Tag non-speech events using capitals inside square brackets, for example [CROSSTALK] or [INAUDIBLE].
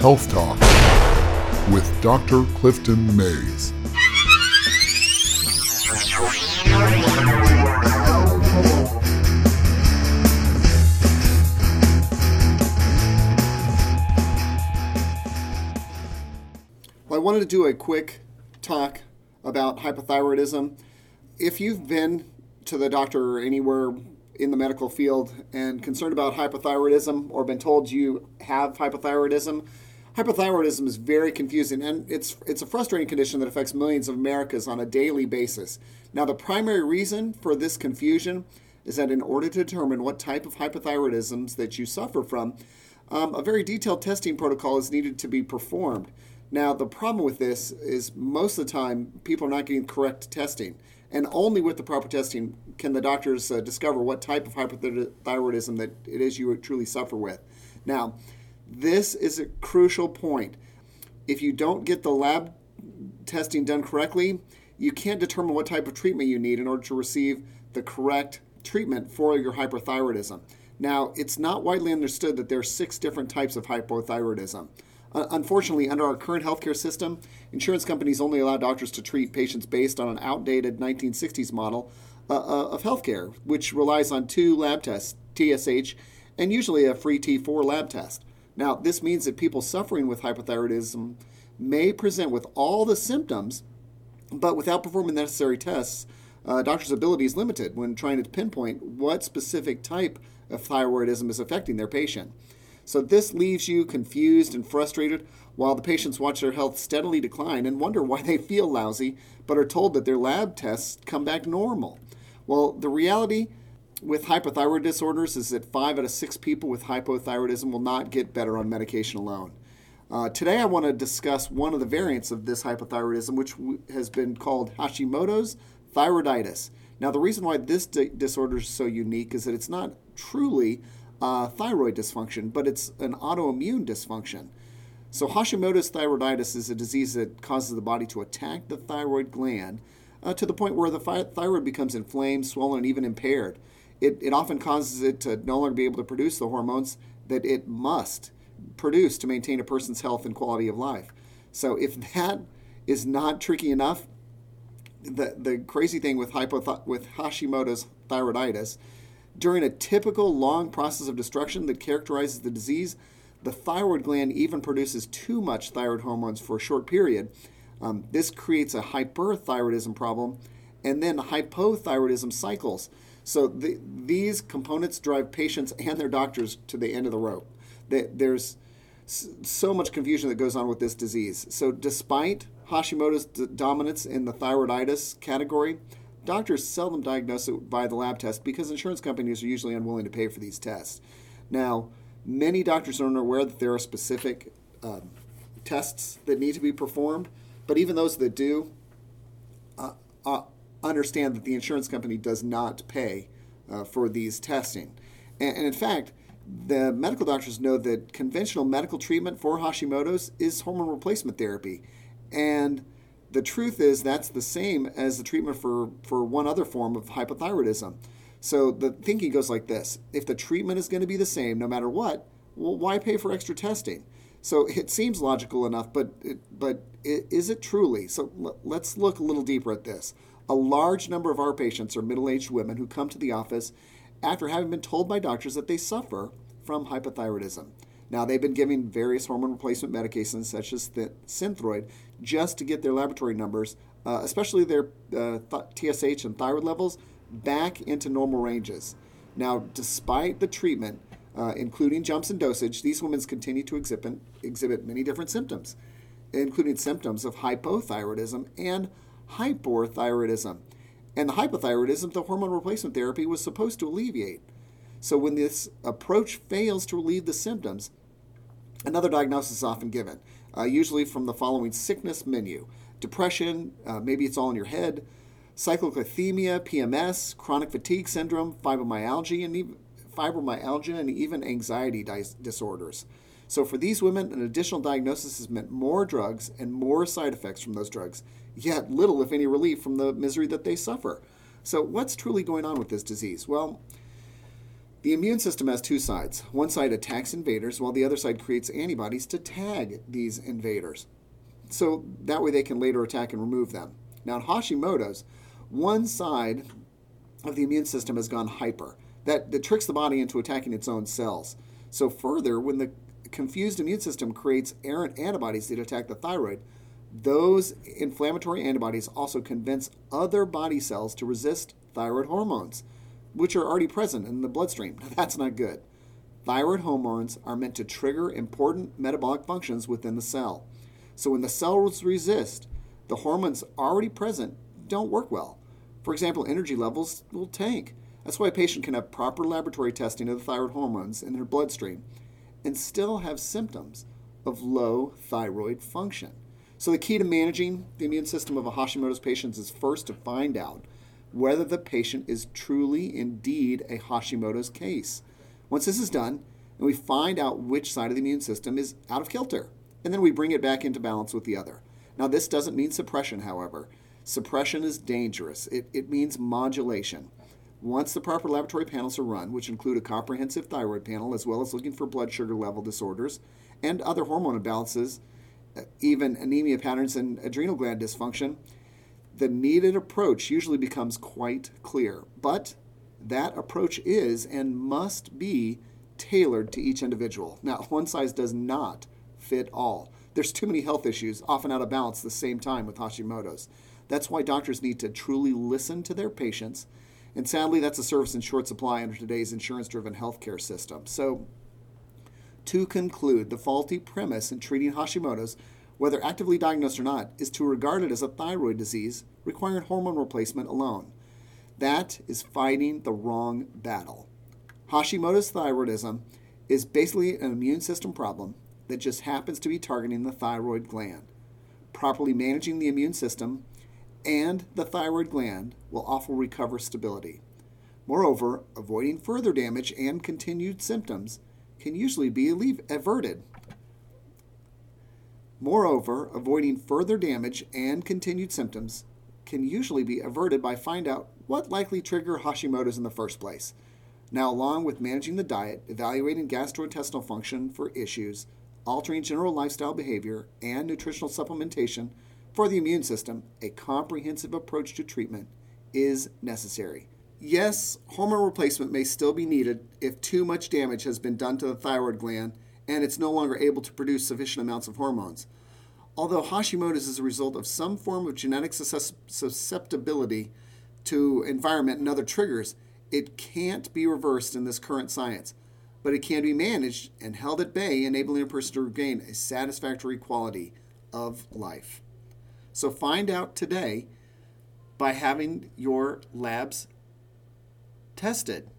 Health Talk with Dr. Clifton Mays. Well, I wanted to do a quick talk about hypothyroidism. If you've been to the doctor or anywhere in the medical field and concerned about hypothyroidism or been told you have hypothyroidism, hypothyroidism is very confusing and it's it's a frustrating condition that affects millions of Americans on a daily basis. Now, the primary reason for this confusion is that in order to determine what type of hypothyroidisms that you suffer from, um, a very detailed testing protocol is needed to be performed. Now, the problem with this is most of the time people are not getting correct testing and only with the proper testing can the doctors uh, discover what type of hypothyroidism that it is you truly suffer with. Now, this is a crucial point. If you don't get the lab testing done correctly, you can't determine what type of treatment you need in order to receive the correct treatment for your hyperthyroidism. Now, it's not widely understood that there are six different types of hypothyroidism. Uh, unfortunately, under our current healthcare system, insurance companies only allow doctors to treat patients based on an outdated 1960s model uh, uh, of healthcare, which relies on two lab tests, TSH, and usually a free T4 lab test. Now, this means that people suffering with hypothyroidism may present with all the symptoms, but without performing necessary tests, uh, doctor's ability is limited when trying to pinpoint what specific type of thyroidism is affecting their patient. So this leaves you confused and frustrated while the patients watch their health steadily decline and wonder why they feel lousy but are told that their lab tests come back normal. Well, the reality with hypothyroid disorders is that five out of six people with hypothyroidism will not get better on medication alone. Uh, today, I want to discuss one of the variants of this hypothyroidism, which has been called Hashimoto's thyroiditis. Now, the reason why this di- disorder is so unique is that it's not truly uh, thyroid dysfunction, but it's an autoimmune dysfunction. So, Hashimoto's thyroiditis is a disease that causes the body to attack the thyroid gland uh, to the point where the thyroid becomes inflamed, swollen, and even impaired. It, it often causes it to no longer be able to produce the hormones that it must produce to maintain a person's health and quality of life. So, if [LAUGHS] that is not tricky enough, the, the crazy thing with, hypoth- with Hashimoto's thyroiditis during a typical long process of destruction that characterizes the disease, the thyroid gland even produces too much thyroid hormones for a short period. Um, this creates a hyperthyroidism problem and then hypothyroidism cycles. So the, these components drive patients and their doctors to the end of the rope. There's so much confusion that goes on with this disease. So despite Hashimoto's dominance in the thyroiditis category, Doctors seldom diagnose it by the lab test because insurance companies are usually unwilling to pay for these tests. Now, many doctors aren't aware that there are specific um, tests that need to be performed, but even those that do uh, uh, understand that the insurance company does not pay uh, for these testing. And, and in fact, the medical doctors know that conventional medical treatment for Hashimoto's is hormone replacement therapy. And the truth is that's the same as the treatment for, for one other form of hypothyroidism. So the thinking goes like this if the treatment is going to be the same no matter what, well, why pay for extra testing? So it seems logical enough, but but is it truly? So let's look a little deeper at this. A large number of our patients are middle aged women who come to the office after having been told by doctors that they suffer from hypothyroidism. Now, they've been giving various hormone replacement medications, such as the Synthroid, just to get their laboratory numbers, uh, especially their uh, th- TSH and thyroid levels, back into normal ranges. Now, despite the treatment, uh, including jumps in dosage, these women continue to exhibit, exhibit many different symptoms, including symptoms of hypothyroidism and hyperthyroidism. And the hypothyroidism, the hormone replacement therapy was supposed to alleviate. So, when this approach fails to relieve the symptoms, Another diagnosis is often given, uh, usually from the following sickness menu depression, uh, maybe it's all in your head, cyclothymia, PMS, chronic fatigue syndrome, fibromyalgia, and even, fibromyalgia, and even anxiety dis- disorders. So, for these women, an additional diagnosis has meant more drugs and more side effects from those drugs, yet little, if any, relief from the misery that they suffer. So, what's truly going on with this disease? Well, The immune system has two sides. One side attacks invaders, while the other side creates antibodies to tag these invaders. So that way they can later attack and remove them. Now, in Hashimoto's, one side of the immune system has gone hyper. That, that tricks the body into attacking its own cells. So, further, when the confused immune system creates errant antibodies that attack the thyroid, those inflammatory antibodies also convince other body cells to resist thyroid hormones, which are already present in the bloodstream. Now, [LAUGHS] that's not good. Thyroid hormones are meant to trigger important metabolic functions within the cell. So when the cells resist, the hormones already present don't work well. For example, energy levels will tank. That's why a patient can have proper laboratory testing of the thyroid hormones in their bloodstream and still have symptoms of low thyroid function. So, the key to managing the immune system of a Hashimoto's patient is first to find out whether the patient is truly indeed a Hashimoto's case. Once this is done, and we find out which side of the immune system is out of kilter, and then we bring it back into balance with the other. Now, this doesn't mean suppression, however. Suppression is dangerous, it, it means modulation. Once the proper laboratory panels are run, which include a comprehensive thyroid panel as well as looking for blood sugar level disorders and other hormone imbalances, uh, even anemia patterns and adrenal gland dysfunction, the needed approach usually becomes quite clear. But that approach is and must be tailored to each individual. Now, [LAUGHS] one size does not fit all. There's too many health issues, often out of balance, at the same time with Hashimoto's. That's why doctors need to truly listen to their patients. And sadly, that's a service in short supply under today's insurance driven healthcare system. So, to conclude, the faulty premise in treating Hashimoto's, whether actively diagnosed or not, is to regard it as a thyroid disease requiring hormone replacement alone. That is fighting the wrong battle. Hashimoto's thyroidism is basically an immune system problem that just happens to be targeting the thyroid gland. Properly managing the immune system and the thyroid gland will often recover stability. Moreover, avoiding further damage and continued symptoms can usually be averted. Moreover, avoiding further damage and continued symptoms can usually be averted by find out what likely trigger Hashimoto's in the first place. Now, along with managing the diet, evaluating gastrointestinal function for issues, altering general lifestyle behavior, and nutritional supplementation for the immune system, a comprehensive approach to treatment is necessary. Yes, hormone replacement may still be needed if too much damage has been done to the thyroid gland and it's no longer able to produce sufficient amounts of hormones. Although Hashimoto's is a result of some form of genetic susceptibility to environment and other triggers, it can't be reversed in this current science, but it can be managed and held at bay, enabling a person to regain a satisfactory quality of life. So find out today by having your labs tested.